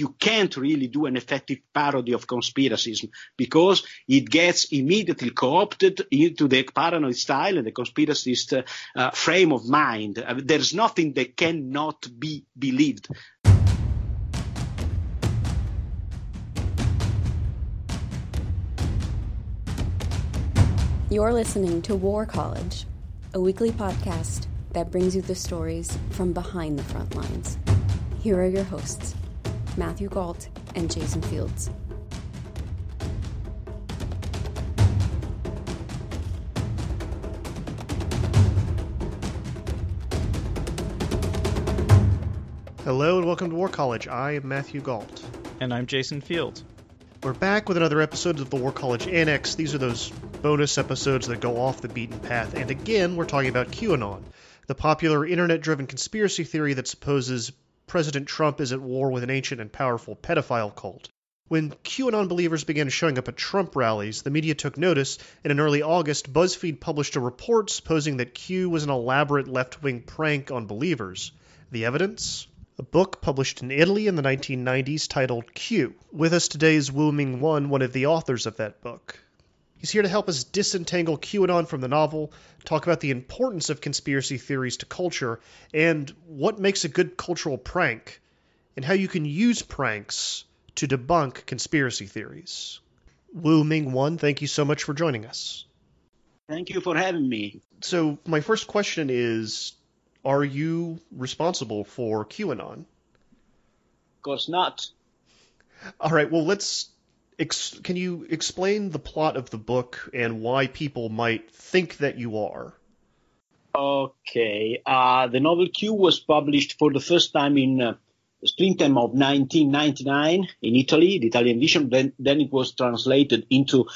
you can't really do an effective parody of conspiracism because it gets immediately co-opted into the paranoid style and the conspiracist uh, frame of mind. Uh, there's nothing that cannot be believed. You're listening to War College, a weekly podcast that brings you the stories from behind the front lines. Here are your hosts, Matthew Gault and Jason Fields. Hello and welcome to War College. I am Matthew Gault. And I'm Jason Fields. We're back with another episode of the War College Annex. These are those bonus episodes that go off the beaten path. And again, we're talking about QAnon, the popular internet driven conspiracy theory that supposes President Trump is at war with an ancient and powerful pedophile cult. When QAnon believers began showing up at Trump rallies, the media took notice, and in early August, BuzzFeed published a report supposing that Q was an elaborate left wing prank on believers. The evidence? A book published in Italy in the 1990s titled Q. With us today is Wu Ming 1, one of the authors of that book. He's here to help us disentangle QAnon from the novel, talk about the importance of conspiracy theories to culture, and what makes a good cultural prank, and how you can use pranks to debunk conspiracy theories. Wu Ming 1, thank you so much for joining us. Thank you for having me. So, my first question is Are you responsible for QAnon? Of course not. All right, well, let's ex- can you explain the plot of the book and why people might think that you are? Okay. Uh, the novel Q was published for the first time in uh, springtime of 1999 in Italy, the Italian edition. Then, then it was translated into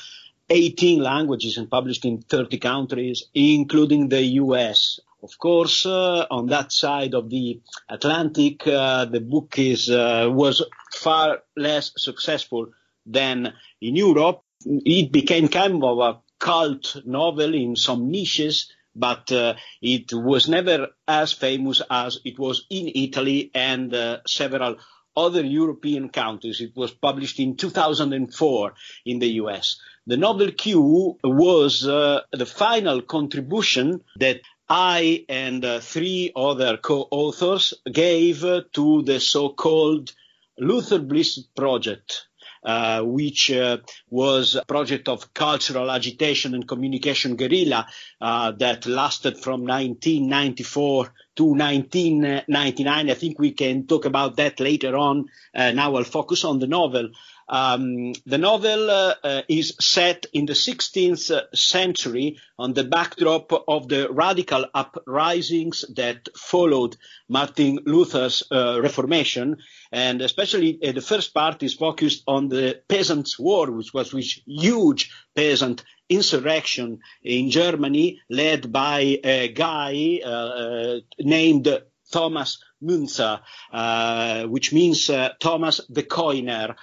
18 languages and published in 30 countries, including the US. Of course, uh, on that side of the Atlantic, uh, the book is uh, was far less successful than in Europe. It became kind of a cult novel in some niches, but uh, it was never as famous as it was in Italy and uh, several other European countries. It was published in 2004 in the US. The novel Q was uh, the final contribution that I and uh, three other co-authors gave to the so-called Luther Blissett project uh, which uh, was a project of cultural agitation and communication guerrilla uh, that lasted from 1994 to 1999. I think we can talk about that later on. Uh, now I'll focus on the novel. Um, the novel uh, uh, is set in the 16th century on the backdrop of the radical uprisings that followed Martin Luther's uh, Reformation. And especially uh, the first part is focused on the Peasants' War, which was a huge peasant insurrection in Germany led by a guy uh, uh, named Thomas Müntzer, uh, which means uh, Thomas the Coiner.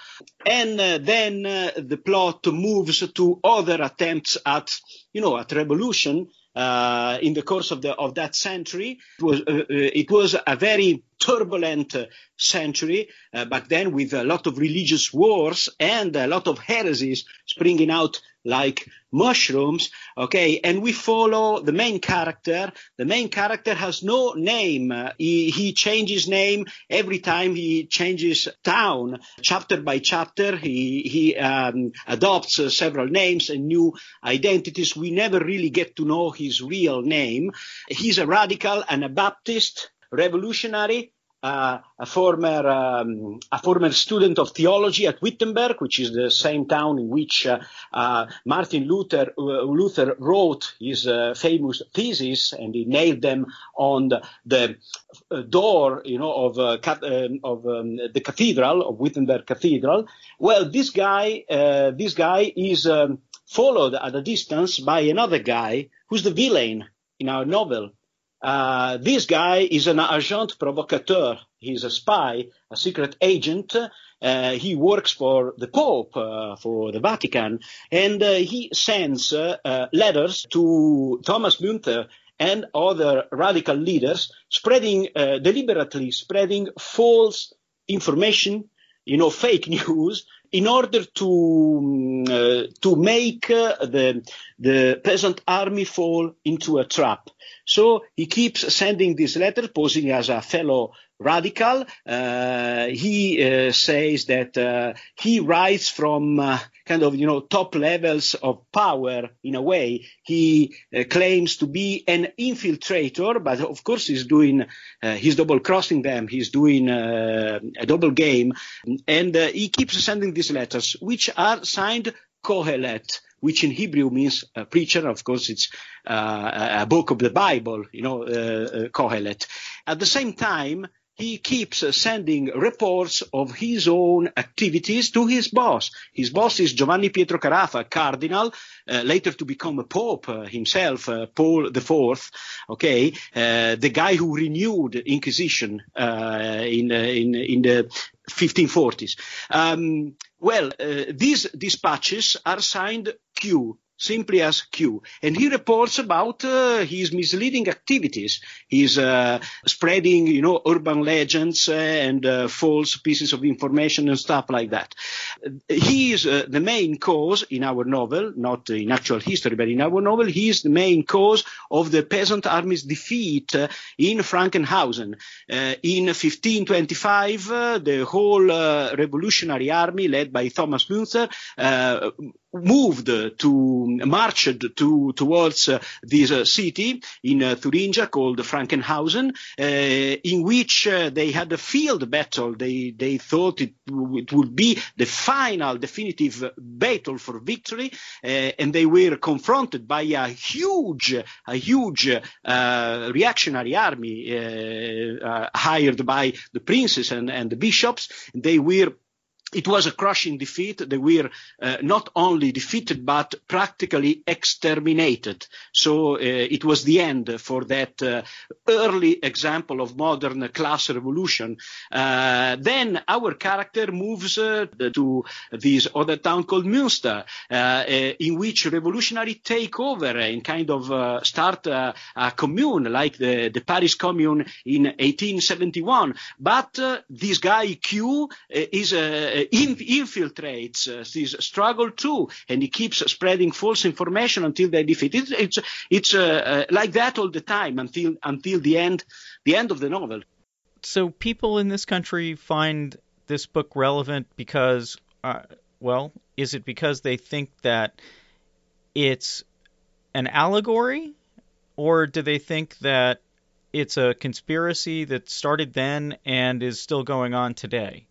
And uh, then uh, the plot moves to other attempts at, you know, at revolution. In the course of the of that century, it was it was a very turbulent century back then, with a lot of religious wars and a lot of heresies springing out like mushrooms. Okay. And we follow the main character. The main character has no name. Uh, he, he changes name every time he changes town. Chapter by chapter, he, he um, adopts uh, several names and new identities. We never really get to know his real name. He's a radical and a Baptist revolutionary uh, a former um, a former student of theology at Wittenberg, which is the same town in which uh, uh, Martin Luther uh, Luther wrote his uh, famous thesis, and he nailed them on the, the uh, door, you know, of um, of um, the cathedral of Wittenberg Cathedral. Well, this guy this guy is um, followed at a distance by another guy who's the villain in our novel. Uh, this guy is an agent provocateur. He's a spy, a secret agent. Uh, he works for the Pope, uh, for the Vatican, and uh, he sends uh, letters to Thomas Müntzer and other radical leaders, spreading deliberately spreading false information you know, fake news in order to uh, to make uh, the the peasant army fall into a trap. So he keeps sending this letter, posing as a fellow radical. Uh, he uh, says that uh, he writes from kind of you know top levels of power in a way. He claims to be an infiltrator, but of course he's doing he's double crossing them. He's doing a double game, and he keeps sending these letters, which are signed Kohelet which in Hebrew means a preacher. Of course, it's uh, a book of the Bible, you know, uh, Kohelet. At the same time, he keeps uh, sending reports of his own activities to his boss. His boss is Giovanni Pietro Carafa, cardinal, uh, later to become a pope uh, himself, uh, Paul IV. Okay, uh, the guy who renewed Inquisition uh, in in in the 1540s. Um, well, these dispatches are signed Q simply as Q. And he reports about uh, his misleading activities. He's uh, spreading, you know, urban legends uh, and uh, false pieces of information and stuff like that. He is uh, the main cause in our novel, not in actual history, but in our novel, he is the main cause of the peasant army's defeat uh, in Frankenhausen. in 1525, the whole revolutionary army led by Thomas Müntzer moved to marched to towards uh, this uh, city in uh, Thuringia called Frankenhausen, uh, in which uh, they had a field battle. They they thought it, it would be the final definitive battle for victory, uh, and they were confronted by a huge a huge reactionary army hired by the princes and, and the bishops. They were it was a crushing defeat. They were uh, not only defeated, but practically exterminated. So uh, it was the end for that uh, early example of modern class revolution. Uh, then our character moves uh, to this other town called Münster, uh, in which revolutionary take over and kind of start a, a, commune like the, the Paris Commune in 1871. But this guy Q is a infiltrates uh, this struggle too, and he keeps spreading false information until they defeat. It's it's, it's uh, uh, like that all the time until until the end the end of the novel. So people in this country find this book relevant because, uh, well, is it because they think that it's an allegory, or do they think that it's a conspiracy that started then and is still going on today?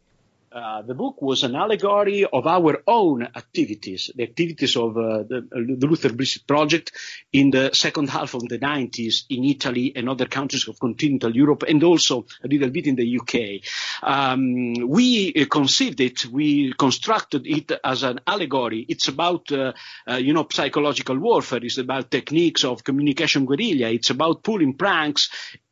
Uh, the book was an allegory of our own activities, the activities of uh, the, the, Luther Blissett Project in the second half of the 90s in Italy and other countries of continental Europe, and also a little bit in the UK. Um, we uh, conceived it, we constructed it as an allegory. It's about, uh, uh, you know, psychological warfare. It's about techniques of communication guerrilla. It's about pulling pranks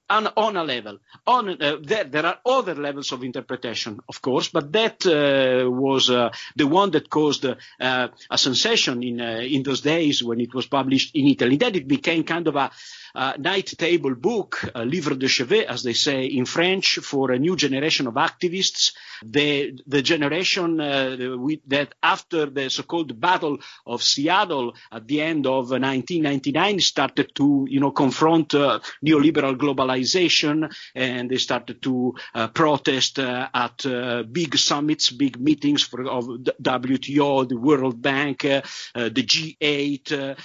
on, on a level. On uh, there, there are other levels of interpretation, of course, but that uh, was uh, the one that caused uh, a sensation in uh, in those days when it was published in Italy. Then it became kind of a uh, night table book, a livre de chevet, as they say in French, for a new generation of activists. The, the generation uh, that after the so-called Battle of Seattle at the end of 1999 started to, you know, confront uh, neoliberal globalization and they started to uh, protest uh, at uh, big summits, big meetings for, of WTO, the World Bank, the G8,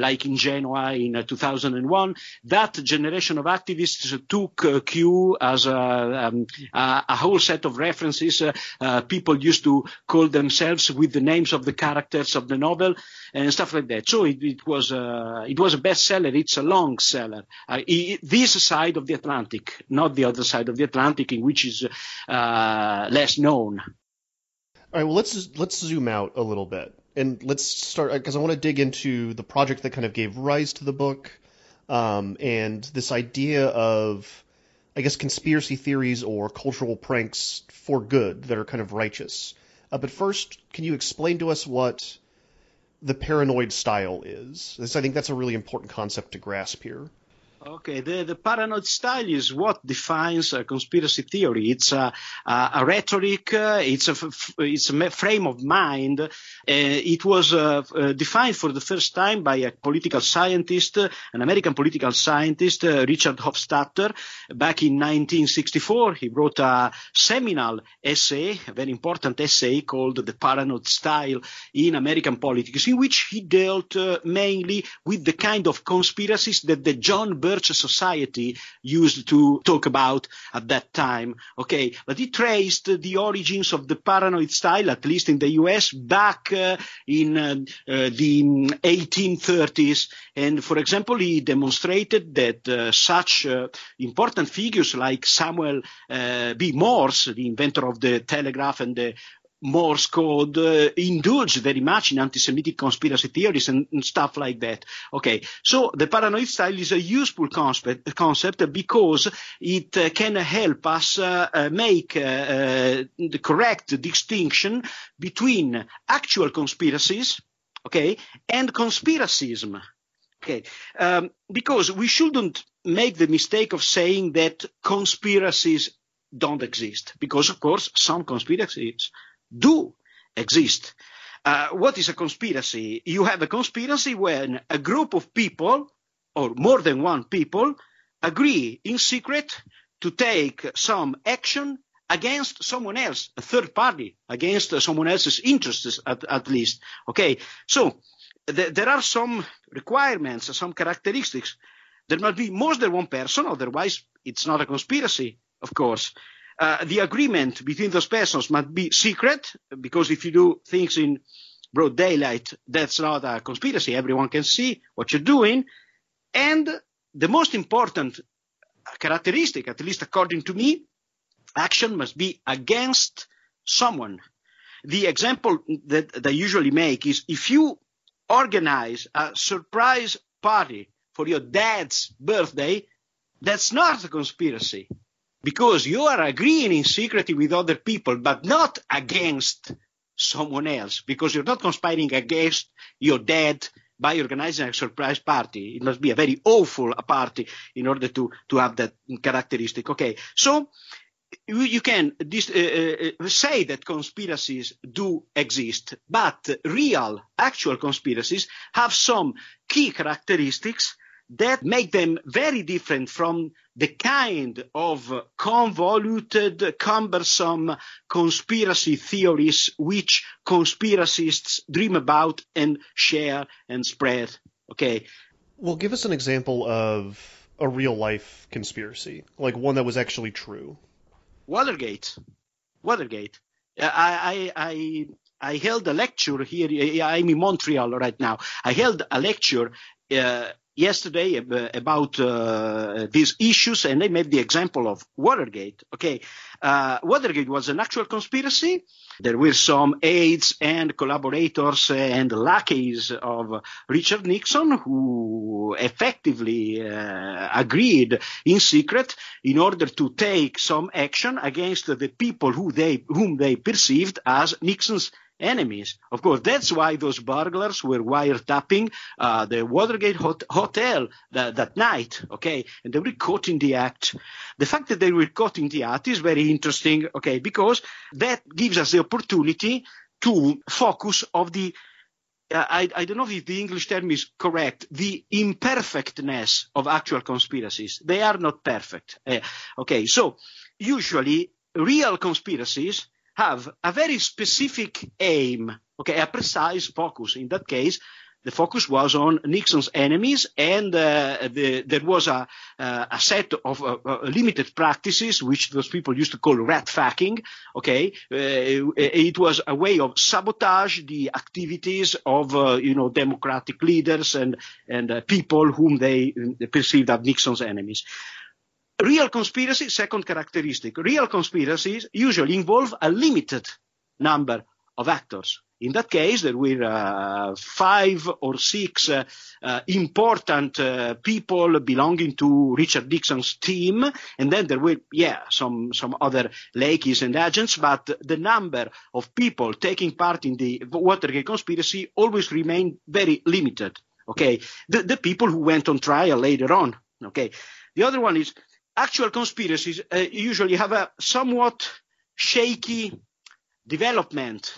like in Genoa in 2001 that generation of activists took uh, Q as a, um, a, a, whole set of references. Uh, uh, people used to call themselves with the names of the characters of the novel and stuff like that. So it, it was uh, it was a bestseller. It's a long seller. Uh, this side of the Atlantic, not the other side of the Atlantic, in which is uh, less known. All right. Well, let's let's zoom out a little bit and let's start because I want to dig into the project that kind of gave rise to the book um, and this idea of, I guess, conspiracy theories or cultural pranks for good that are kind of righteous. Uh, but first, can you explain to us what the paranoid style is? This, I think that's a really important concept to grasp here. Okay, the, the paranoid style is what defines a conspiracy theory. It's a, a, a rhetoric, uh, it's, a, it's a frame of mind. Uh, it was uh, uh, defined for the first time by a political scientist, an American political scientist, Richard Hofstadter, back in 1964. He wrote a seminal essay, a very important essay called The Paranoid Style in American Politics, in which he dealt mainly with the kind of conspiracies that the John Birch society used to talk about at that time. Okay, but he traced the origins of the paranoid style, at least in the US, back in uh, uh, the 1830s. And for example, he demonstrated that uh, such important figures like Samuel B. Morse, the inventor of the telegraph and the Morse code uh, indulge very much in anti-Semitic conspiracy theories and, and, stuff like that. Okay, so the paranoid style is a useful concept, concept because it uh, can help us uh, uh make uh, uh, the correct distinction between actual conspiracies, okay, and conspiracism. Okay, um, because we shouldn't make the mistake of saying that conspiracies don't exist, because of course some conspiracies do exist. Uh, what is a conspiracy? You have a conspiracy when a group of people, or more than one people, agree in secret to take some action against someone else, a third party, against someone else's interests at, at least. Okay, so th- there are some requirements, some characteristics. There must be more than one person, otherwise it's not a conspiracy, of course. Uh, the agreement between those persons must be secret because if you do things in broad daylight, that's not a conspiracy. Everyone can see what you're doing. And the most important characteristic, at least according to me, action must be against someone. The example that, that I usually make is if you organize a surprise party for your dad's birthday, that's not a conspiracy because you are agreeing in secrecy with other people, but not against someone else, because you're not conspiring against your dad by organizing a surprise party. It must be a very awful party in order to, to have that characteristic. Okay, so you, you can dis, uh, uh, say that conspiracies do exist, but real, actual conspiracies have some key characteristics that make them very different from the kind of convoluted, cumbersome conspiracy theories which conspiracists dream about and share and spread. Okay. Well, give us an example of a real life conspiracy, like one that was actually true. Watergate. Watergate. I, I, I, I held a lecture here. I'm in Montreal right now. I held a lecture uh, yesterday about uh, these issues, and they made the example of Watergate. Okay, uh, Watergate was an actual conspiracy. There were some aides and collaborators and lackeys of Richard Nixon who effectively uh, agreed in secret in order to take some action against the people who they, whom they perceived as Nixon's enemies. Of course, that's why those burglars were wiretapping uh, the Watergate hot- hotel that, that night, okay? And they were caught in the act. The fact that they were caught in the act is very interesting, okay, because that gives us the opportunity to focus of the uh, I, I, don't know if the English term is correct, the imperfectness of actual conspiracies. They are not perfect. Uh, okay, so usually real conspiracies have a very specific aim, okay, a precise focus. In that case, the focus was on Nixon's enemies, and uh, the, there was a, uh, a set of uh, uh limited practices which those people used to call rat fucking. Okay, uh, it was a way of sabotage the activities of uh, you know democratic leaders and and people whom they perceived as Nixon's enemies. Real conspiracy, second characteristic, real conspiracies usually involve a limited number of actors. In that case, there were uh, five or six uh, uh, important uh, people belonging to Richard Nixon's team, and then there were, yeah, some some other lackeys and agents, but the number of people taking part in the Watergate conspiracy always remained very limited. Okay, the, the people who went on trial later on, Okay. The other one is actual conspiracies uh, usually have a somewhat shaky development.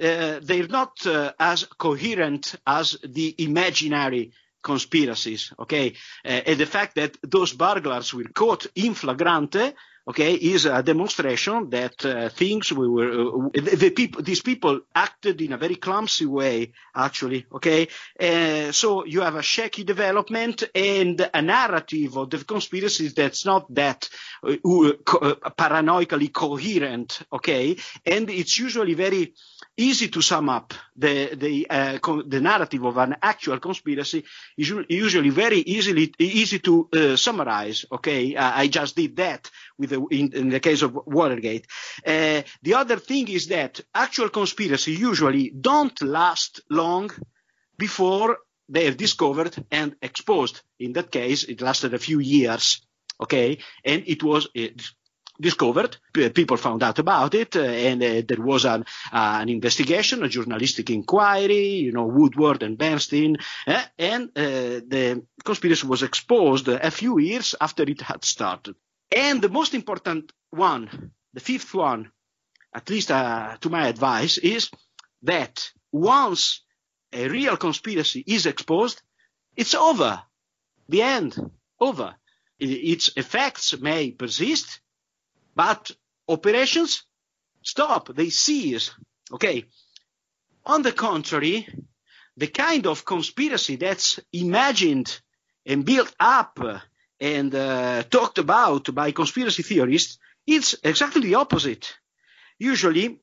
Uh, they're not uh, as coherent as the imaginary conspiracies, okay? Uh, and the fact that those burglars were caught in flagrante okay, is a demonstration that uh, things we were, uh, the people, these people acted in a very clumsy way, actually, okay? Uh, so you have a shaky development and a narrative of the conspiracies that's not that uh, co- paranoically coherent, okay? And it's usually very easy to sum up the the uh, co- the narrative of an actual conspiracy is usually very easily easy to uh, summarize. Okay, uh, I just did that with the, in, in, the case of Watergate. Uh, the other thing is that actual conspiracy usually don't last long before they are discovered and exposed. In that case, it lasted a few years. Okay, and it was discovered. People found out about it, uh, and uh, there was an, uh, an investigation, a journalistic inquiry. You know, Woodward and Bernstein, and the conspiracy was exposed a few years after it had started. And the most important one, the fifth one, at least uh, to my advice, is that once a real conspiracy is exposed, it's over. The end. Over. Its effects may persist, but operations stop, they cease. Okay. On the contrary, the kind of conspiracy that's imagined and built up and uh, talked about by conspiracy theorists, it's exactly the opposite. Usually,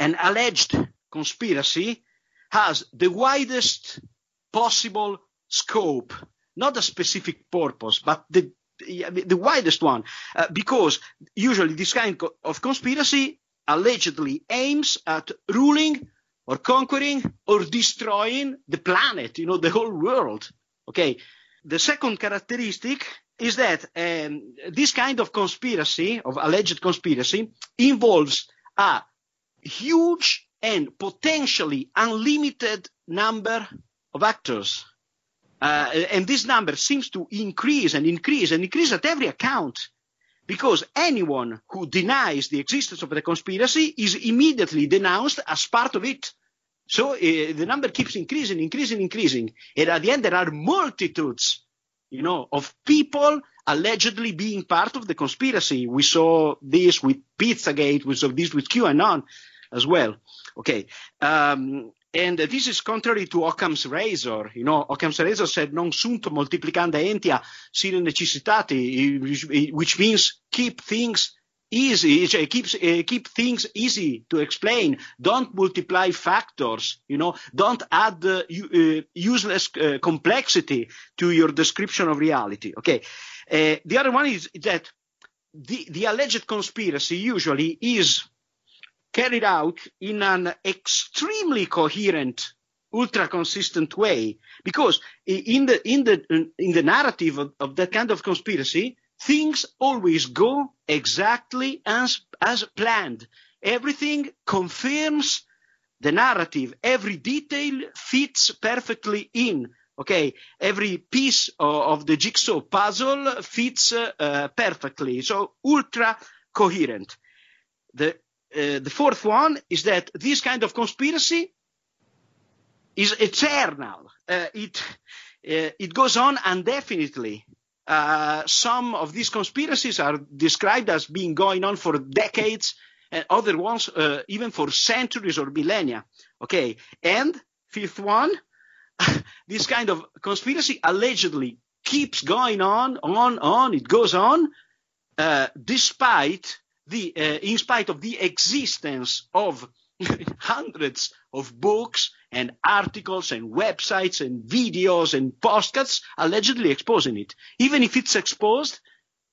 an alleged conspiracy has the widest possible scope, not a specific purpose, but the the widest one, uh, because usually this kind of conspiracy allegedly aims at ruling or conquering or destroying the planet, you know, the whole world. Okay. The second characteristic is that um, this kind of conspiracy, of alleged conspiracy, involves a huge and potentially unlimited number of actors. Uh, and this number seems to increase and increase and increase at every account because anyone who denies the existence of the conspiracy is immediately denounced as part of it. So uh, the number keeps increasing, increasing, increasing. And at the end, there are multitudes, you know, of people allegedly being part of the conspiracy. We saw this with Pizzagate, we saw this with QAnon as well. Okay. Um, and this is contrary to Occam's razor. You know, Occam's razor said non sunt multiplicanda entia sine necessitati, which means keep things easy. It keeps uh, keep things easy to explain. Don't multiply factors. You know, don't add uh, useless uh, complexity to your description of reality. Okay. Uh, the other one is that the, the alleged conspiracy usually is carried out in an extremely coherent ultra consistent way because in the in the in the narrative of, of, that kind of conspiracy things always go exactly as as planned. Everything confirms the narrative. Every detail fits perfectly in. Okay? Every piece of, of the jigsaw puzzle fits uh, perfectly. So ultra coherent. The uh, the fourth one is that this kind of conspiracy is eternal. Uh, it uh, it goes on indefinitely. Uh, some of these conspiracies are described as being going on for decades, and other ones uh, even for centuries or millennia. Okay, and fifth one, this kind of conspiracy allegedly keeps going on, on, on. It goes on, despite the, uh, in spite of the existence of hundreds of books and articles and websites and videos and postcards allegedly exposing it. Even if it's exposed,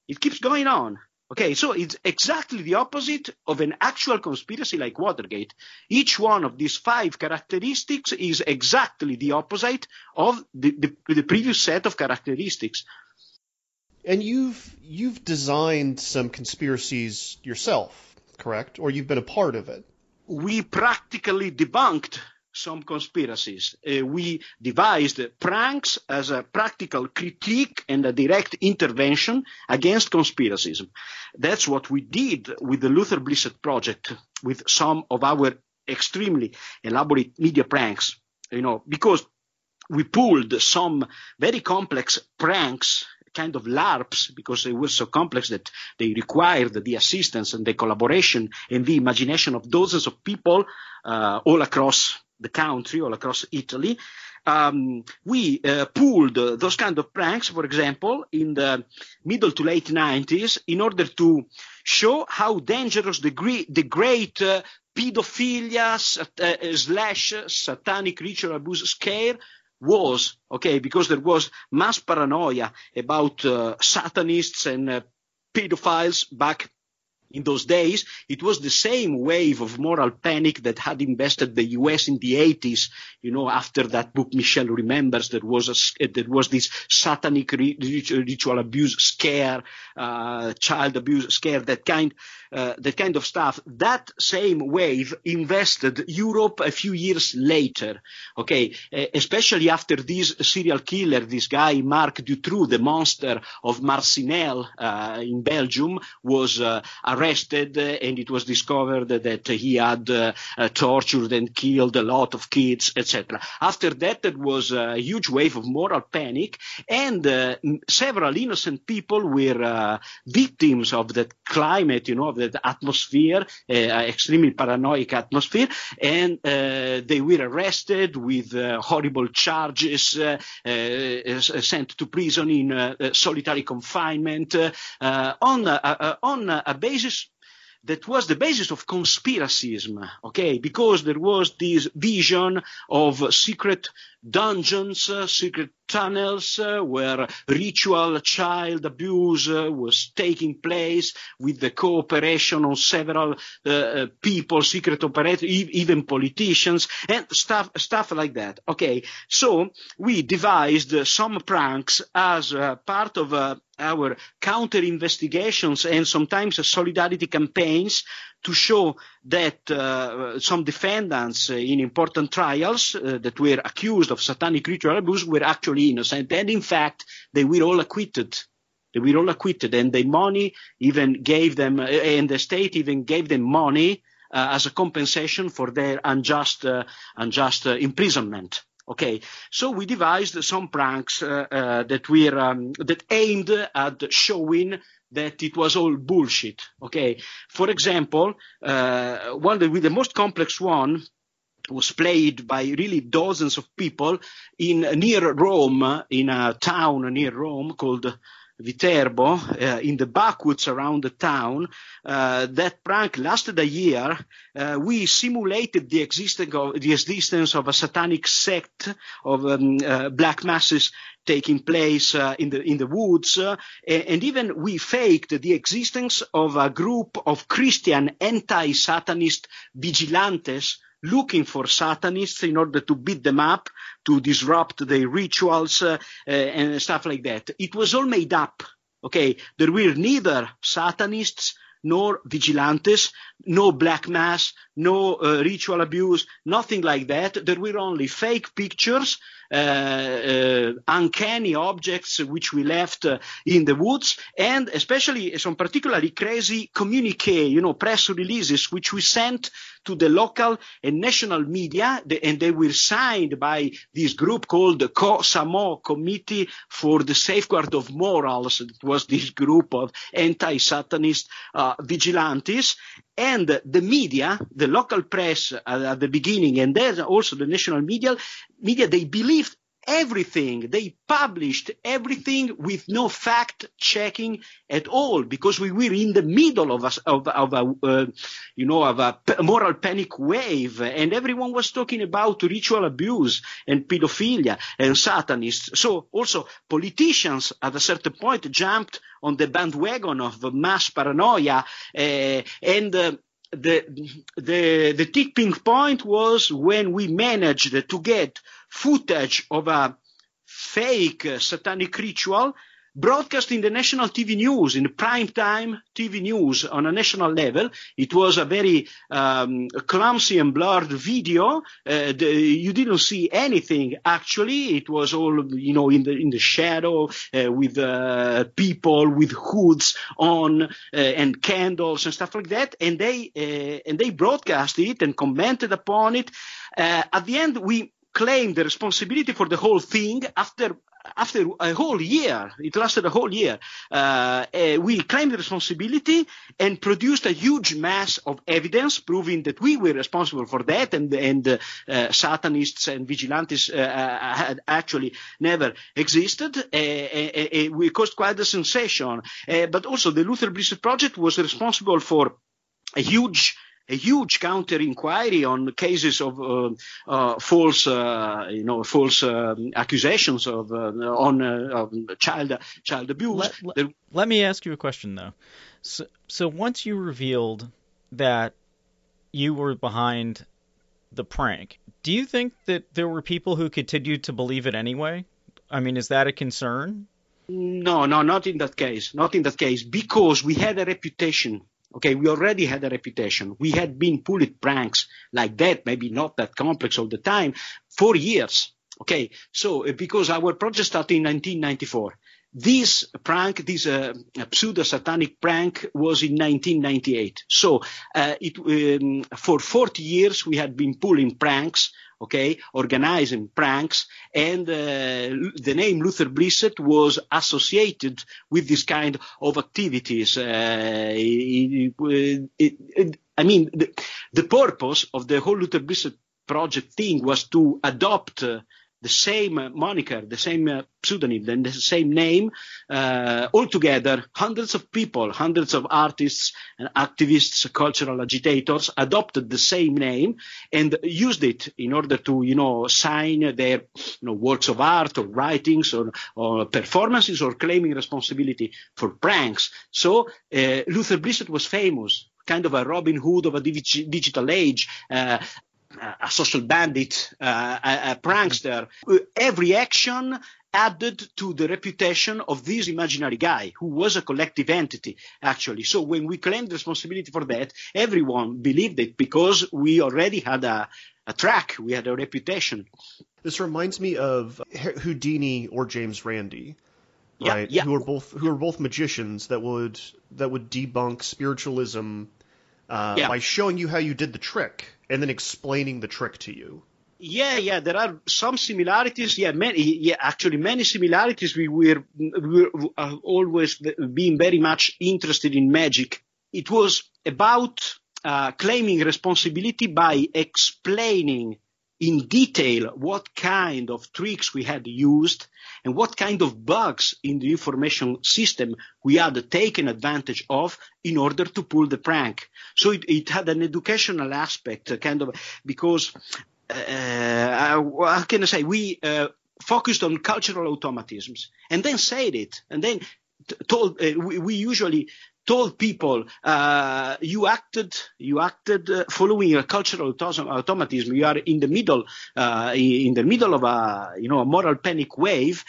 it keeps going on. Okay, so it's exactly the opposite of an actual conspiracy like Watergate. Each one of these five characteristics is exactly the opposite of the, the, the previous set of characteristics. And you've you've designed some conspiracies yourself, correct? Or you've been a part of it? We practically debunked some conspiracies. Uh, we devised pranks as a practical critique and a direct intervention against conspiracism. That's what we did with the Luther Blissett project with some of our extremely elaborate media pranks, you know, because we pulled some very complex pranks kind of LARPs because they were so complex that they required the assistance and the collaboration and the imagination of dozens of people uh, all across the country, all across Italy. Um, we uh, pulled uh, those kind of pranks, for example, in the middle to late 90s in order to show how dangerous the, gre- the great uh, pedophilia uh, slash satanic ritual abuse scare was, okay, because there was mass paranoia about uh, Satanists and uh, pedophiles back in those days, it was the same wave of moral panic that had invested the US in the 80s. You know, after that book, Michelle remembers there was a, there was this satanic ritual abuse scare, uh, child abuse scare, that kind, uh, that kind of stuff. That same wave invested Europe a few years later. Okay, especially after this serial killer, this guy Marc Dutroux, the monster of Marcinelle uh, in Belgium, was uh, arrested, and it was discovered that he had uh, tortured and killed a lot of kids, etc. After that, there was a huge wave of moral panic, and uh, several innocent people were uh, victims of that climate, you know, of that atmosphere, uh, uh, extremely paranoid atmosphere, and uh, they were arrested with uh, horrible charges, uh, uh, sent to prison in solitary confinement on on a basis that was the basis of conspiracism, okay, because there was this vision of secret dungeons, uh, secret tunnels uh, where ritual child abuse uh, was taking place with the cooperation of several people, secret operators, even politicians, and stuff, stuff like that. Okay, so we devised some pranks as part of our counter investigations and sometimes solidarity campaigns to show that uh, some defendants uh, in important trials uh, that were accused of satanic ritual abuse were actually innocent. And in fact, they were all acquitted. They were all acquitted and the money even gave them, uh, and the state even gave them money uh, as a compensation for their unjust, uh, unjust imprisonment. Okay, so we devised some pranks uh, uh, that were um, that aimed at showing that it was all bullshit. Okay, for example, uh, one the, the most complex one was played by really dozens of people in near Rome, in a town near Rome called Viterbo, uh, in the backwoods around the town. Uh, that prank lasted a year. Uh, we simulated the existence of, the existence of a satanic sect of um, uh, black masses taking place uh, in the in the woods, uh, and even we faked the existence of a group of Christian anti-Satanist vigilantes looking for Satanists in order to beat them up, to disrupt their rituals uh, uh, and stuff like that. It was all made up. Okay, there were neither Satanists nor vigilantes, no black mass, no uh, ritual abuse, nothing like that. There were only fake pictures uh, uh, uncanny objects which we left uh, in the woods, and especially some particularly crazy communique, you know, press releases which we sent to the local and national media, and they were signed by this group called the COSAMO, Committee for the Safeguard of Morals. It was this group of anti-Satanist uh, vigilantes, and the media, the local press uh, at the beginning, and then also the national media, media, they believed everything. They published everything with no fact checking at all because we were in the middle of a, of, of a uh, you know, of a moral panic wave and everyone was talking about ritual abuse and pedophilia and satanists. So also politicians at a certain point jumped on the bandwagon of mass paranoia uh, and uh, the, the, the tipping point was when we managed to get footage of a fake satanic ritual broadcast in the national TV news, in the prime time TV news on a national level. It was a very um, clumsy and blurred video. Uh, the, you didn't see anything actually. It was all, you know, in the in the shadow uh, with uh, people with hoods on uh, and candles and stuff like that. And they uh, and they broadcast it and commented upon it. Uh, at the end, we claimed the responsibility for the whole thing after after a whole year, it lasted a whole year, uh, uh, we claimed responsibility and produced a huge mass of evidence proving that we were responsible for that and, and uh, Satanists and vigilantes uh, uh, had actually never existed. we caused quite a sensation. but also the Luther Blissett Project was responsible for a huge a huge counter inquiry on cases of uh, uh, false, uh, you know, false um, accusations of uh, on uh, child child abuse. Let, let, let, me ask you a question though. So, so once you revealed that you were behind the prank, do you think that there were people who continued to believe it anyway? I mean, is that a concern? No, no, not in that case. Not in that case, because we had a reputation Okay, we already had a reputation. We had been pulling pranks like that, maybe not that complex all the time, for years. Okay, so uh, because our project started in 1994. This prank, this uh, pseudo satanic prank was in 1998. So uh, it, um, for 40 years we had been pulling pranks okay, organizing pranks, and uh, the name Luther Blissett was associated with this kind of activities. Uh, it, it, it, I mean, the, the, purpose of the whole Luther Blissett project thing was to adopt uh, the same moniker, the same uh, pseudonym, then the same name, uh, altogether, hundreds of people, hundreds of artists and activists, cultural agitators adopted the same name and used it in order to, you know, sign their, you know, works of art or writings or, or performances or claiming responsibility for pranks. So uh, Luther Blissett was famous kind of a Robin Hood of a digital age, uh, a social bandit, uh, a, a, prankster. Every action added to the reputation of this imaginary guy who was a collective entity, actually. So when we claimed responsibility for that, everyone believed it because we already had a, a track, we had a reputation. This reminds me of Houdini or James Randi. Right, yeah, yeah. who are both who are both magicians that would that would debunk spiritualism uh, yeah. by showing you how you did the trick and then explaining the trick to you. Yeah, yeah, there are some similarities. Yeah, many, yeah, actually many similarities. We were, we were always being very much interested in magic. It was about uh, claiming responsibility by explaining in detail what kind of tricks we had used and what kind of bugs in the information system we had taken advantage of in order to pull the prank. So it, it had an educational aspect, kind of, because uh, how can I say? We uh, focused on cultural automatisms and then said it and then told uh, we, we, usually told people uh, you acted you acted uh, following a cultural automatism. You are in the middle uh, in the middle of a you know a moral panic wave.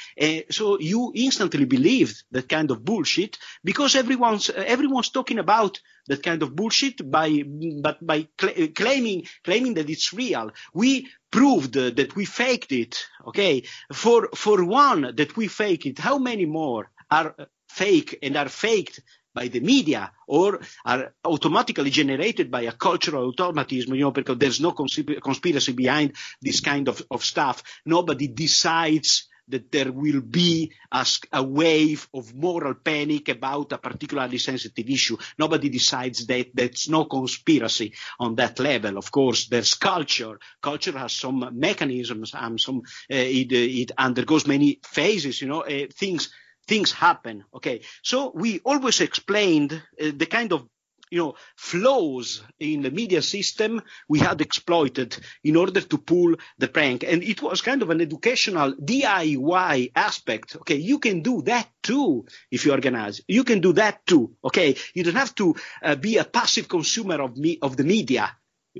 So you instantly believed that kind of bullshit because everyone's everyone's talking about that kind of bullshit by but by cl- claiming claiming that it's real. We proved that we faked it okay? For for one that we fake it. How many more are fake and are faked by the media or are automatically generated by a cultural automatism, you know, because there's no conspiracy behind this kind of, of stuff. Nobody decides that there will be a, a, wave of moral panic about a particularly sensitive issue. Nobody decides that. There's no conspiracy on that level. Of course, there's culture. Culture has some mechanisms, and some, uh, it, it, undergoes many phases, you know, uh, things things happen. Okay, so we always explained uh, the kind of you know flaws in the media system we had exploited in order to pull the prank, and it was kind of an educational DIY aspect. Okay, you can do that too if you organize. You can do that too. Okay, you don't have to uh, be a passive consumer of me of the media.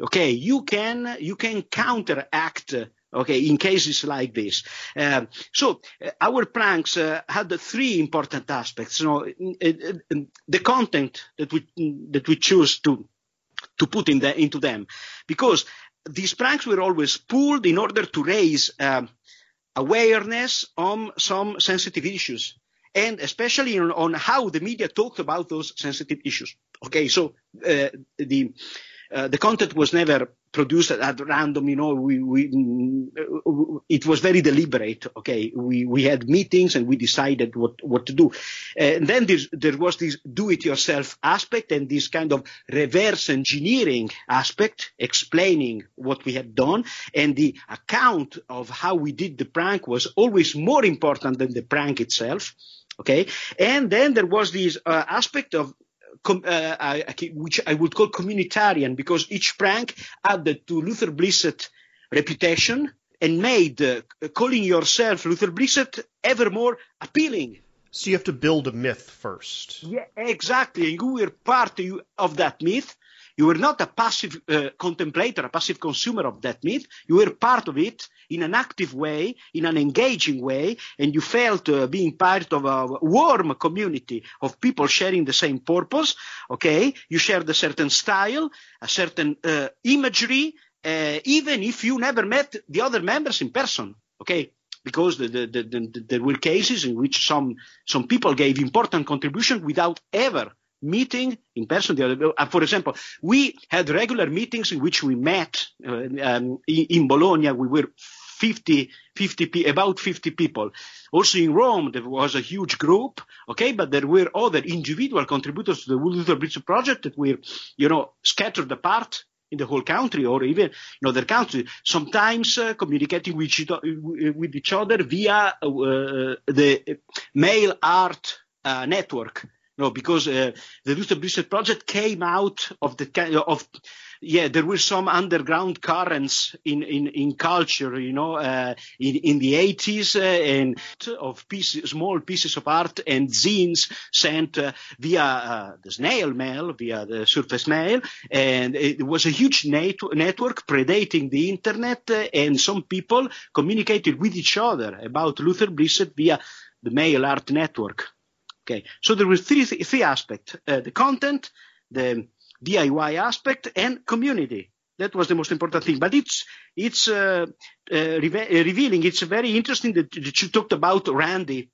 Okay, you can you can counteract okay, in cases like this. Um, so uh, our pranks uh, had three important aspects. You know, the content that we that we choose to to put in the, into them, because these pranks were always pulled in order to raise um, awareness on some sensitive issues and especially on, on, how the media talked about those sensitive issues. Okay, so uh, the uh, the content was never produced at random. You know, we, we it was very deliberate. Okay, we we had meetings and we decided what what to do. And then there was this do-it-yourself aspect and this kind of reverse engineering aspect, explaining what we had done, and the account of how we did the prank was always more important than the prank itself. Okay, and then there was this uh, aspect of com, uh, I, which I would call communitarian because each prank added to Luther Blissett reputation and made uh, calling yourself Luther Blissett ever more appealing. So you have to build a myth first. Yeah, exactly. And you were part of that myth. You were not a passive uh, contemplator, a passive consumer of that myth. You were part of it in an active way, in an engaging way, and you felt uh, being part of a warm community of people sharing the same purpose. Okay, you shared a certain style, a certain uh, imagery, uh, even if you never met the other members in person. Okay, because the, the, the, there were cases in which some some people gave important contribution without ever meeting in person. Uh, for example, we had regular meetings in which we met uh, um, in, Bologna. We were 50, 50, about 50 people. Also in Rome, there was a huge group, okay, but there were other individual contributors to the Luther Blissett project that were, you know, scattered apart in the whole country or even in other countries, sometimes uh, communicating with, with, each other via uh, the mail art uh, network. No, because uh, the Luther Blissett project came out of the of yeah, there were some underground currents in in, in culture, you know, uh, in in the 80s, uh, and of pieces, small pieces of art and zines sent uh, via uh, the snail mail, via the surface mail, and it was a huge net- network predating the internet, uh, and some people communicated with each other about Luther Blissett via the mail art network. Okay, so there were three three aspects: uh, the content, the DIY aspect, and community. That was the most important thing. But it's it's uh, uh, uh, revealing. It's very interesting that, you talked about Randi.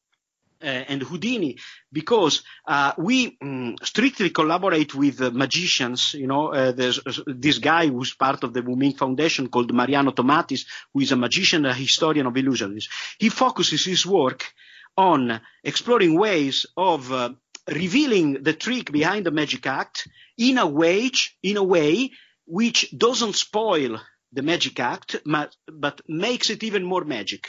uh, and Houdini because uh, we um, strictly collaborate with magicians. You know, there's this guy who's part of the Wu Foundation called Mariano Tomatis, who is a magician, a historian of illusions. He focuses his work on exploring ways of uh, revealing the trick behind the magic act in a way, in a way which doesn't spoil the magic act, but, but makes it even more magic.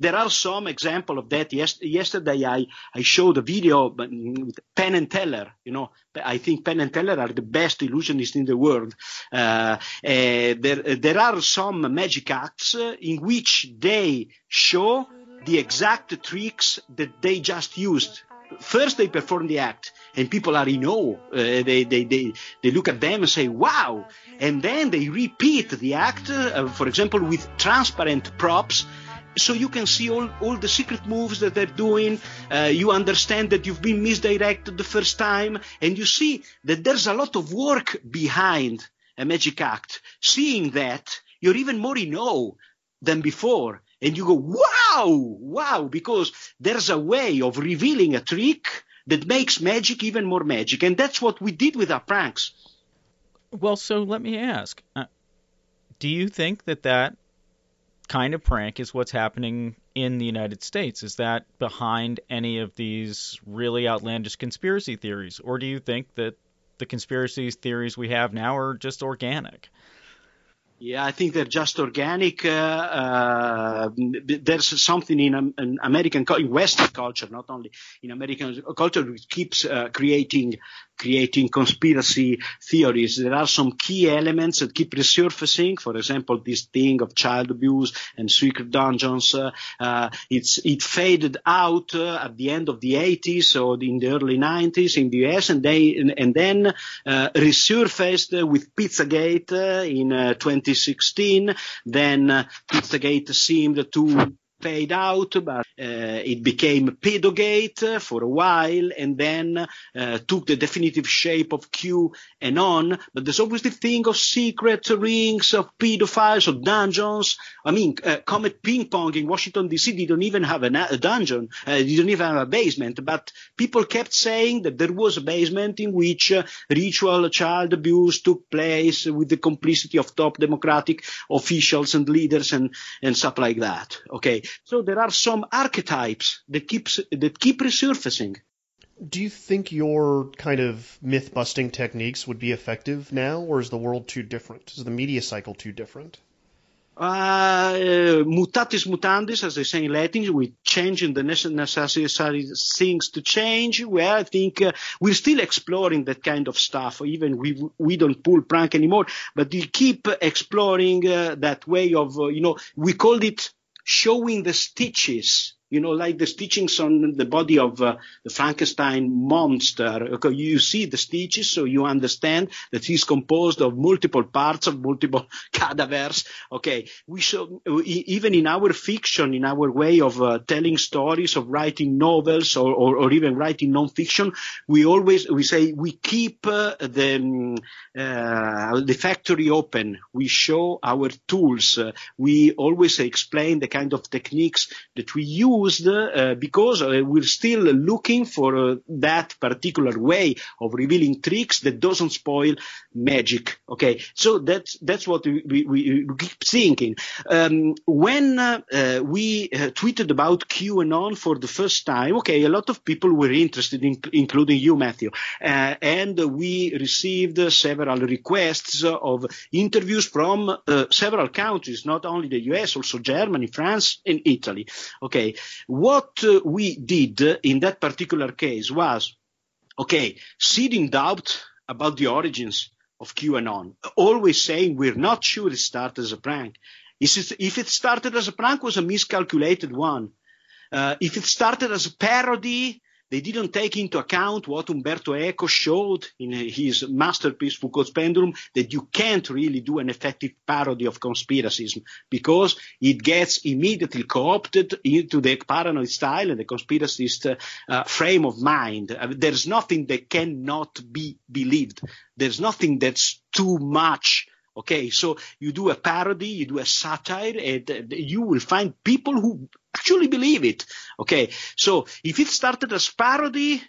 There are some example of that. Yes, yesterday I, I showed a video with Penn and Teller. You know, I think Penn and Teller are the best illusionists in the world. Uh, uh, there, there are some magic acts in which they show the exact tricks that they just used. First, they perform the act, and people are in awe. Uh, they, they, they, they look at them and say, wow. And then they repeat the act, uh, for example, with transparent props. So you can see all, all the secret moves that they're doing. Uh, you understand that you've been misdirected the first time, and you see that there's a lot of work behind a magic act. Seeing that, you're even more in awe than before and you go, wow, wow, because there's a way of revealing a trick that makes magic even more magic. And that's what we did with our pranks. Well, so let me ask uh, do you think that that kind of prank is what's happening in the United States? Is that behind any of these really outlandish conspiracy theories? Or do you think that the conspiracy theories we have now are just organic? Yeah, I think they're just organic. Uh, uh, there's something in, in American, in Western culture, not only in American culture, which keeps uh, creating creating conspiracy theories. There are some key elements that keep resurfacing. For example, this thing of child abuse and secret dungeons. Uh, uh, it faded out uh, at the end of the 80s or in the early 90s in the US, and they and, and then uh, resurfaced with Pizzagate uh, in 2016. Then Pizzagate seemed to fade out, but uh, it became Pedogate for a while and then uh, took the definitive shape of Q and on. But there's always the thing of secret rings, of pedophiles, of dungeons. I mean, uh, Comet Ping Pong in Washington DC didn't even have a, dungeon, didn't even have a basement, but people kept saying that there was a basement in which ritual child abuse took place with the complicity of top democratic officials and leaders and, and stuff like that. Okay. So there are some archetypes that keeps that keep resurfacing. Do you think your kind of myth busting techniques would be effective now, or is the world too different? Is the media cycle too different? Uh, mutatis mutandis, as they say in Latin, we change in the necessary things to change. Where I think uh, we're still exploring that kind of stuff. Even we we don't pull prank anymore, but we keep exploring uh, that way of uh, you know we called it showing the stitches you know, like the stitchings on the body of uh, the Frankenstein monster. Okay, you see the stitches, so you understand that he's composed of multiple parts of multiple cadavers. Okay, we show even in our fiction, in our way of uh, telling stories, of writing novels, or, or, or, even writing non-fiction, we always we say we keep uh, the um, uh, the factory open. We show our tools. we always explain the kind of techniques that we use used uh, because uh, we're still looking for uh, that particular way of revealing tricks that doesn't spoil magic. Okay, so that's that's what we, we, we keep thinking. Um, when uh, uh, we uh, tweeted about QAnon for the first time, okay, a lot of people were interested, in, including you, Matthew, and we received several requests of interviews from several countries, not only the U.S., also Germany, France, and Italy. Okay, what uh, we did in that particular case was, okay, seeding doubt about the origins of QAnon, always saying we're not sure it started as a prank. If it started as a prank, was a miscalculated one. Uh, if it started as a parody, they didn't take into account what Umberto Eco showed in his masterpiece Foucault's Pendulum that you can't really do an effective parody of conspiracism because it gets immediately co-opted into the paranoid style and the conspiracist uh, frame of mind. Uh, there's nothing that cannot be believed. There's nothing that's too much Okay, so you do a parody, you do a satire, and you will find people who actually believe it. Okay, so if it started as parody,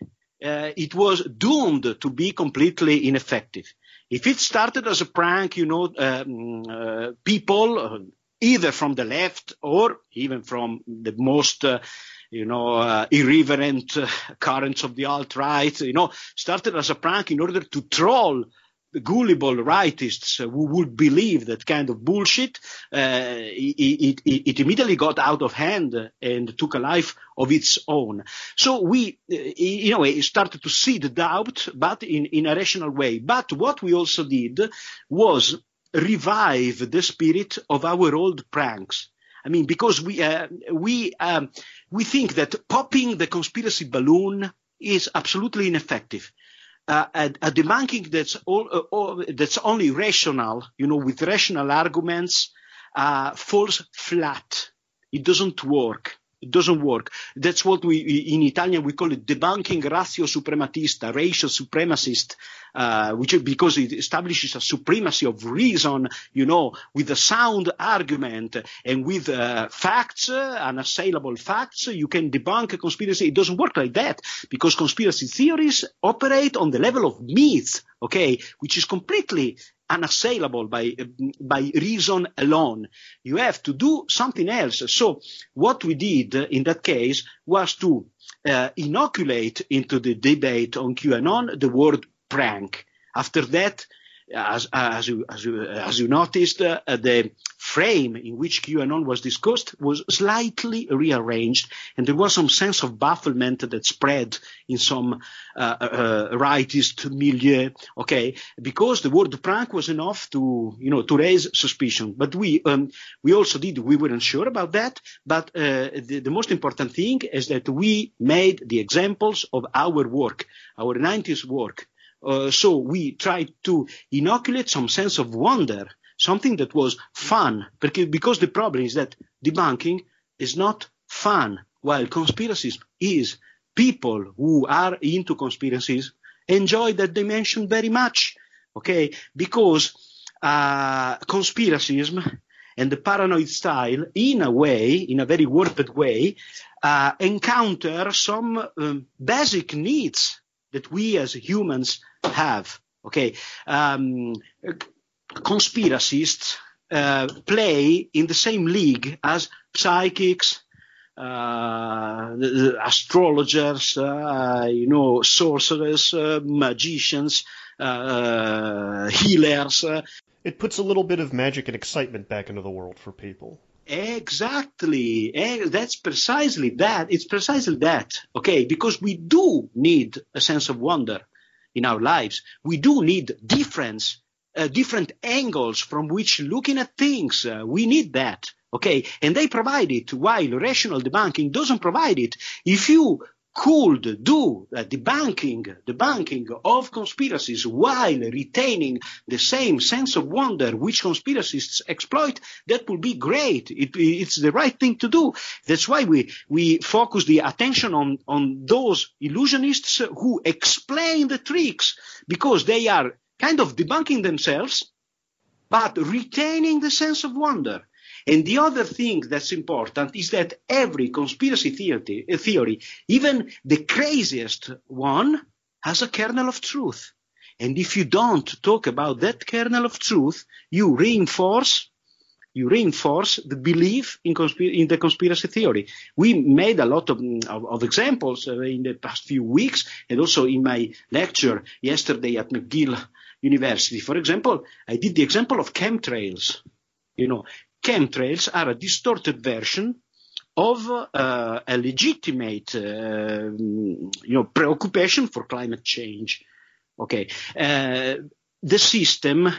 uh, it was doomed to be completely ineffective. If it started as a prank, you know, um, uh, people, uh, either from the left or even from the most uh, you know, uh, irreverent uh, currents of the alt-right, you know, started as a prank in order to troll gullible rightists who would believe that kind of bullshit, uh, it, it, it, immediately got out of hand and took a life of its own. So we, uh, a way, started to see the doubt, but in, in a rational way. But what we also did was revive the spirit of our old pranks. I mean, because we uh, we um, we think that popping the conspiracy balloon is absolutely ineffective uh, a, a debunking that's all, uh, all, that's only rational, you know, with rational arguments, uh, falls flat. It doesn't work. It doesn't work. That's what we, in Italian, we call it debunking ratio suprematista, ratio supremacist, uh, which because it establishes a supremacy of reason, you know, with a sound argument and with uh, facts, uh, unassailable facts, you can debunk a conspiracy. It doesn't work like that because conspiracy theories operate on the level of myths, okay, which is completely unassailable by by reason alone. You have to do something else. So what we did in that case was to uh, inoculate into the debate on QAnon the word prank. After that, as, as, you, as, you, as you noticed, uh, the frame in which QAnon was discussed was slightly rearranged, and there was some sense of bafflement that spread in some uh, uh, rightist milieu. Okay, because the word prank was enough to you know to raise suspicion. But we um, we also did we weren't sure about that. But uh, the, the most important thing is that we made the examples of our work, our 90s work. Uh, so we tried to inoculate some sense of wonder, something that was fun, because, the problem is that debunking is not fun, while conspiracies is. People who are into conspiracies enjoy that dimension very much, okay? Because uh, conspiracism and the paranoid style, in a way, in a very warped way, uh, encounter some um, basic needs that we as humans have. Okay, um, conspiracists uh, play in the same league as psychics, uh, astrologers, uh, you know, sorcerers, uh, magicians, uh, healers. It puts a little bit of magic and excitement back into the world for people. Exactly. That's precisely that. It's precisely that. Okay. Because we do need a sense of wonder in our lives. We do need difference, uh, different angles from which looking at things. Uh, we need that. Okay. And they provide it while rational debunking doesn't provide it. If you could do uh, the banking of conspiracies while retaining the same sense of wonder which conspiracists exploit, that would be great. It, it's the right thing to do. That's why we, we focus the attention on, on those illusionists who explain the tricks because they are kind of debunking themselves, but retaining the sense of wonder. And the other thing that's important is that every conspiracy theory, theory, even the craziest one, has a kernel of truth. And if you don't talk about that kernel of truth, you reinforce you reinforce the belief in, in, the conspiracy theory. We made a lot of, of, of examples uh, in the past few weeks, and also in my lecture yesterday at McGill University. For example, I did the example of chemtrails. You know, chemtrails are a distorted version of uh, a legitimate, uh, you know, preoccupation for climate change. Okay, uh, the system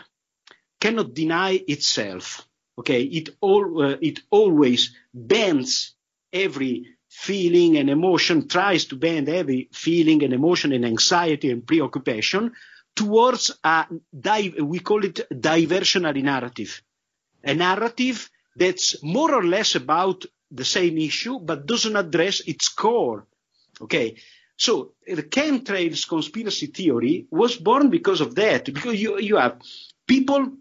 cannot deny itself. Okay, it all uh, it always bends every feeling and emotion, tries to bend every feeling and emotion and anxiety and preoccupation towards a we call it diversionary narrative a narrative that's more or less about the same issue, but doesn't address its core. Okay. So the chemtrails conspiracy theory was born because of that, because you, you have people,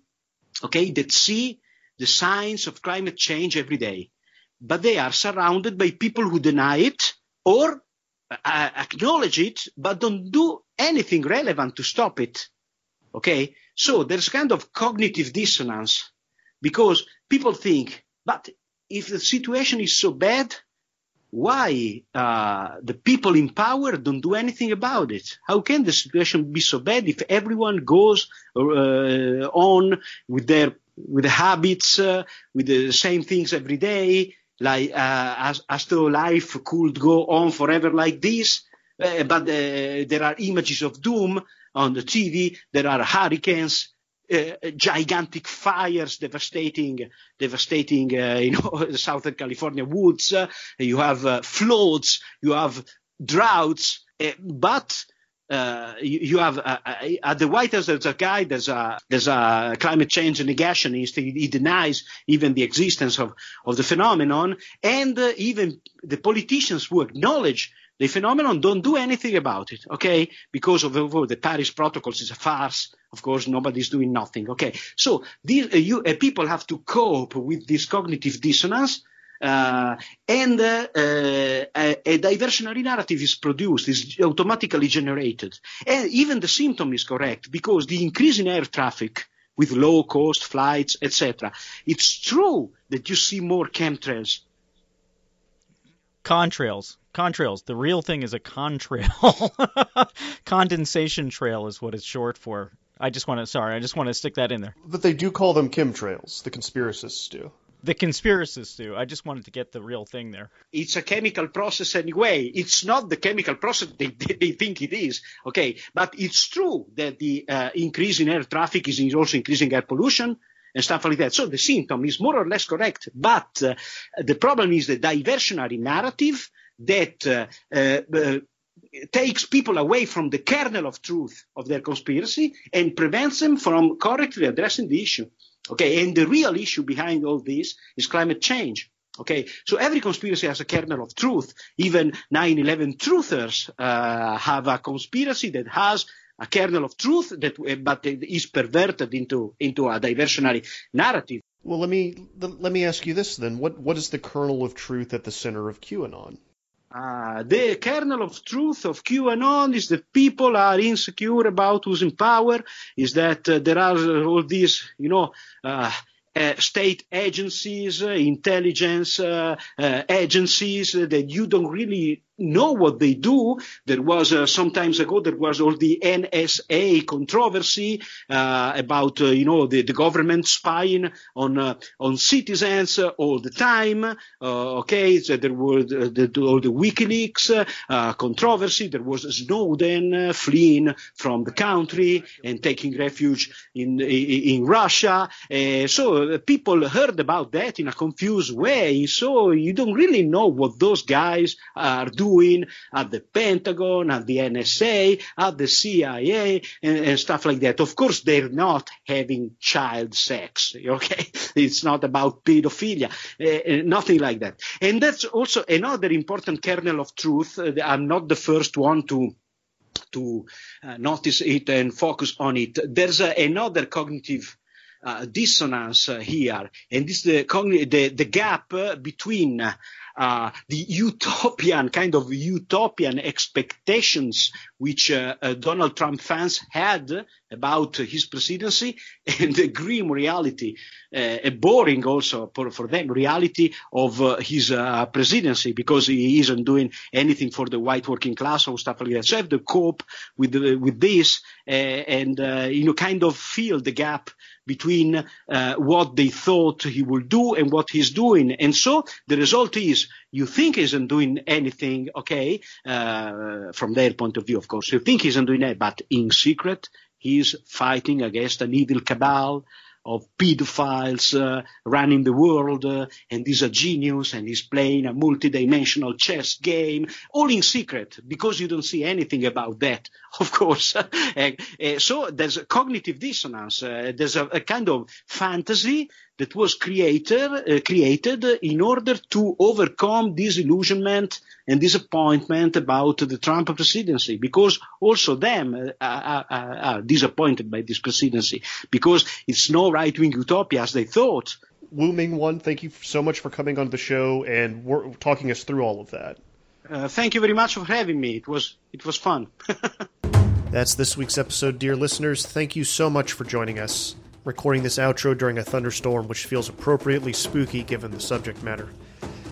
okay, that see the signs of climate change every day, but they are surrounded by people who deny it or uh, acknowledge it, but don't do anything relevant to stop it. Okay. So there's kind of cognitive dissonance because people think, but if the situation is so bad, why uh, the people in power don't do anything about it? How can the situation be so bad if everyone goes uh, on with their with the habits, uh, with the same things every day, like uh, as as though life could go on forever like this? Uh, but uh, there are images of doom on the TV. There are hurricanes uh, gigantic fires devastating, devastating, uh, you know, the Southern California woods. Uh, you have uh, floods, you have droughts, uh, but uh, you, you, have at the White House. There's a guy. There's a there's a climate change negationist. He, he denies even the existence of of the phenomenon, and even the politicians who acknowledge the phenomenon don't do anything about it, okay? Because of, of the Paris protocols is a farce. Of course, nobody's doing nothing, okay? So these, uh, you, uh, people have to cope with this cognitive dissonance. Uh, and uh, uh, a, a, diversionary narrative is produced, is automatically generated. And even the symptom is correct because the increase in air traffic with low cost flights, etc. It's true that you see more chemtrails. Contrails contrails. The real thing is a contrail. Condensation trail is what it's short for. I just want to sorry, I just want to stick that in there. But they do call them chemtrails. The conspiracists do. The conspiracists do. I just wanted to get the real thing there. It's a chemical process anyway. It's not the chemical process they, they think it is. Okay, but it's true that the uh, increase in air traffic is also increasing air pollution and stuff like that. So the symptom is more or less correct, but uh, the problem is the diversionary narrative that uh, uh, uh, takes people away from the kernel of truth of their conspiracy and prevents them from correctly addressing the issue. Okay, and the real issue behind all this is climate change. Okay, so every conspiracy has a kernel of truth. Even 9/11 truthers uh, have a conspiracy that has a kernel of truth that, uh, but is perverted into into a diversionary narrative. Well, let me let me ask you this then: what what is the kernel of truth at the center of QAnon? Uh, the kernel of truth of QAnon is that people are insecure about who's in power, is that uh, there are all these, you know, uh, uh, state agencies, uh, intelligence uh, uh agencies that you don't really know what they do. There was uh, some times ago there was all the NSA controversy uh, about uh, you know the, the government spying on uh, on citizens uh, all the time. Uh, okay, so there were the, the, all the WikiLeaks controversy. There was Snowden fleeing from the country and taking refuge in in, in Russia. so people heard about that in a confused way. So you don't really know what those guys are doing doing at the Pentagon, at the NSA, at the CIA, and, and stuff like that. Of course, they're not having child sex. Okay, it's not about pedophilia, uh, nothing like that. And that's also another important kernel of truth. Uh, I'm not the first one to to uh, notice it and focus on it. There's another cognitive uh, dissonance uh, here, and this is the, the, the gap uh, between uh, the utopian kind of utopian expectations which uh, uh, Donald Trump fans had about his presidency and the grim reality, uh, a boring also for, for them reality of uh, his uh, presidency because he isn't doing anything for the white working class or stuff like that. So I have to cope with the, with this and you know kind of feel the gap between uh, what they thought he would do and what he's doing. And so the result is you think he isn't doing anything, okay, uh, from their point of view, of course. You think he isn't doing that, but in secret, he's fighting against an evil cabal of pedophiles uh, running the world, uh, and he's a genius, and he's playing a multidimensional chess game, all in secret, because you don't see anything about that, of course. uh, so there's a cognitive dissonance. Uh, there's a, a, kind of fantasy that was created, uh, created in order to overcome disillusionment and disappointment about the Trump presidency, because also them uh, are, are, are disappointed by this presidency, because it's no right-wing utopia as they thought. Wu Ming One, thank you so much for coming on the show and talking us through all of that. Uh, thank you very much for having me. It was it was fun. That's this week's episode, dear listeners. Thank you so much for joining us recording this outro during a thunderstorm, which feels appropriately spooky given the subject matter.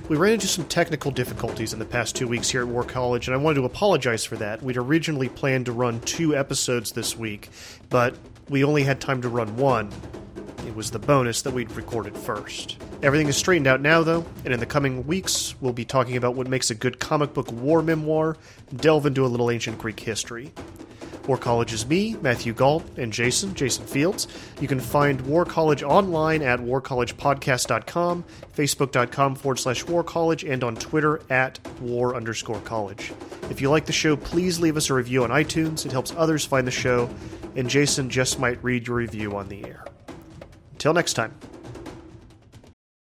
We ran into some technical difficulties in the past two weeks here at War College, and I wanted to apologize for that. We'd originally planned to run two episodes this week, but we only had time to run one. It was the bonus that we'd recorded first. Everything is straightened out now, though, and in the coming weeks, we'll be talking about what makes a good comic book war memoir, delve into a little ancient Greek history. War College is me, Matthew Gault, and Jason, Jason Fields. You can find War College online at warcollegepodcast.com, facebook.com forward slash war college, and on Twitter at war underscore college. If you like the show, please leave us a review on iTunes. It helps others find the show, and Jason just might read your review on the air. Until next time.